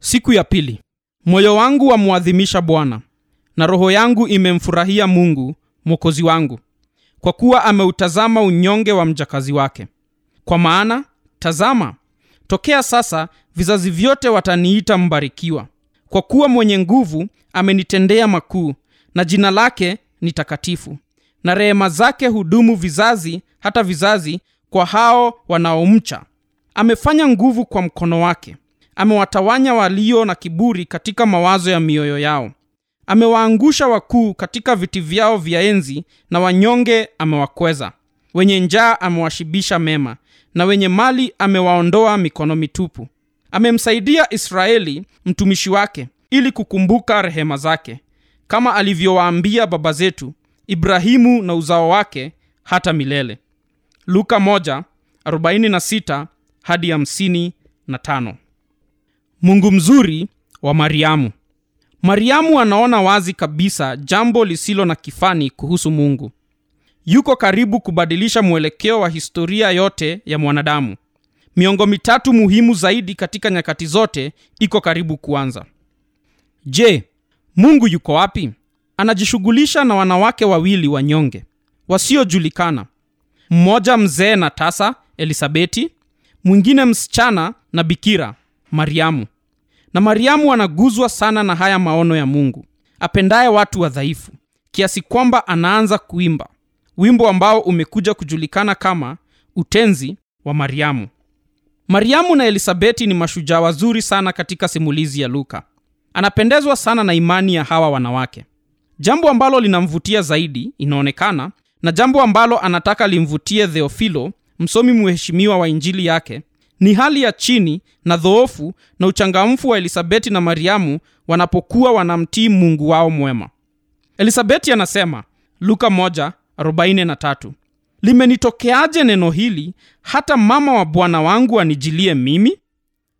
siku ya pili. Moyo wangu wamwadhimisha bwana na roho yangu imemfurahia mungu mwokozi wangu kwa kuwa ameutazama unyonge wa mjakazi wake. Kwa maana tazama tokea sasa vizazi vyote wataniita mbarikiwa kwa kuwa mwenye nguvu amenitendea makuu na jina lake ni takatifu na rehema zake hudumu vizazi hata vizazi kwa hao wanaomcha. Amefanya nguvu kwa mkono wake amewatawanya walio na kiburi katika mawazo ya mioyo yao. Amewaangusha wakuu katika viti vyao vya enzi na wanyonge amewakweza. Wenye njaa amewashibisha mema na wenye mali amewaondoa mikono mitupu. Amemsaidia israeli mtumishi wake ili kukumbuka rehema zake. Kama alivyowaambia baba zetu ibrahimu na uzao wake hata milele. Luka 1, 46 hadi 55 mungu mzuri wa mariamu. Mariamu anaona wazi kabisa jambo lisilo na kifani kuhusu mungu. Yuko karibu kubadilisha mwelekeo wa historia yote ya mwanadamu. Miongo mitatu muhimu zaidi katika nyakati zote iko karibu kuanza. Je mungu yuko wapi? Anajishughulisha na wanawake wawili wanyonge wasiojulikana. Mmoja mzee na tasa elisabeti mwingine msichana na bikira mariamu. Na mariamu anaguzwa sana na haya maono ya mungu. Apendaye watu wadhaifu kiasi kwamba anaanza kuimba. Wimbo ambao umekuja kujulikana kama utenzi wa mariamu. Mariamu na elisabeti ni mashujaa wazuri sana katika simulizi ya luka. Anapendezwa sana na imani ya hawa wanawake. Jambo ambalo linamvutia zaidi inaonekana na jambo ambalo anataka limvutie theofilo msomi mheshimiwa wa injili yake ni hali ya chini na dhoofu na uchangamfu wa elisabeti na mariamu wanapokuwa wanamtii mungu wao mwema. Elisabeti anasema luka 1:43 limenitokeaje neno hili hata mama wa bwana wangu anijilie mimi?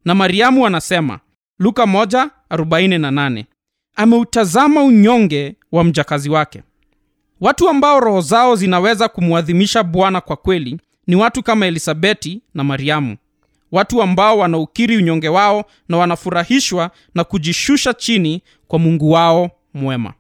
Na mariamu anasema luka 1:48 ameutazama unyonge wa mjakazi wake. Watu ambao roho zao zinaweza kumwadhimisha bwana kwa kweli ni watu kama elisabeti na mariamu watu ambao wanaukiri unyonge wao na wanafurahishwa na kujishusha chini kwa mungu wao mwema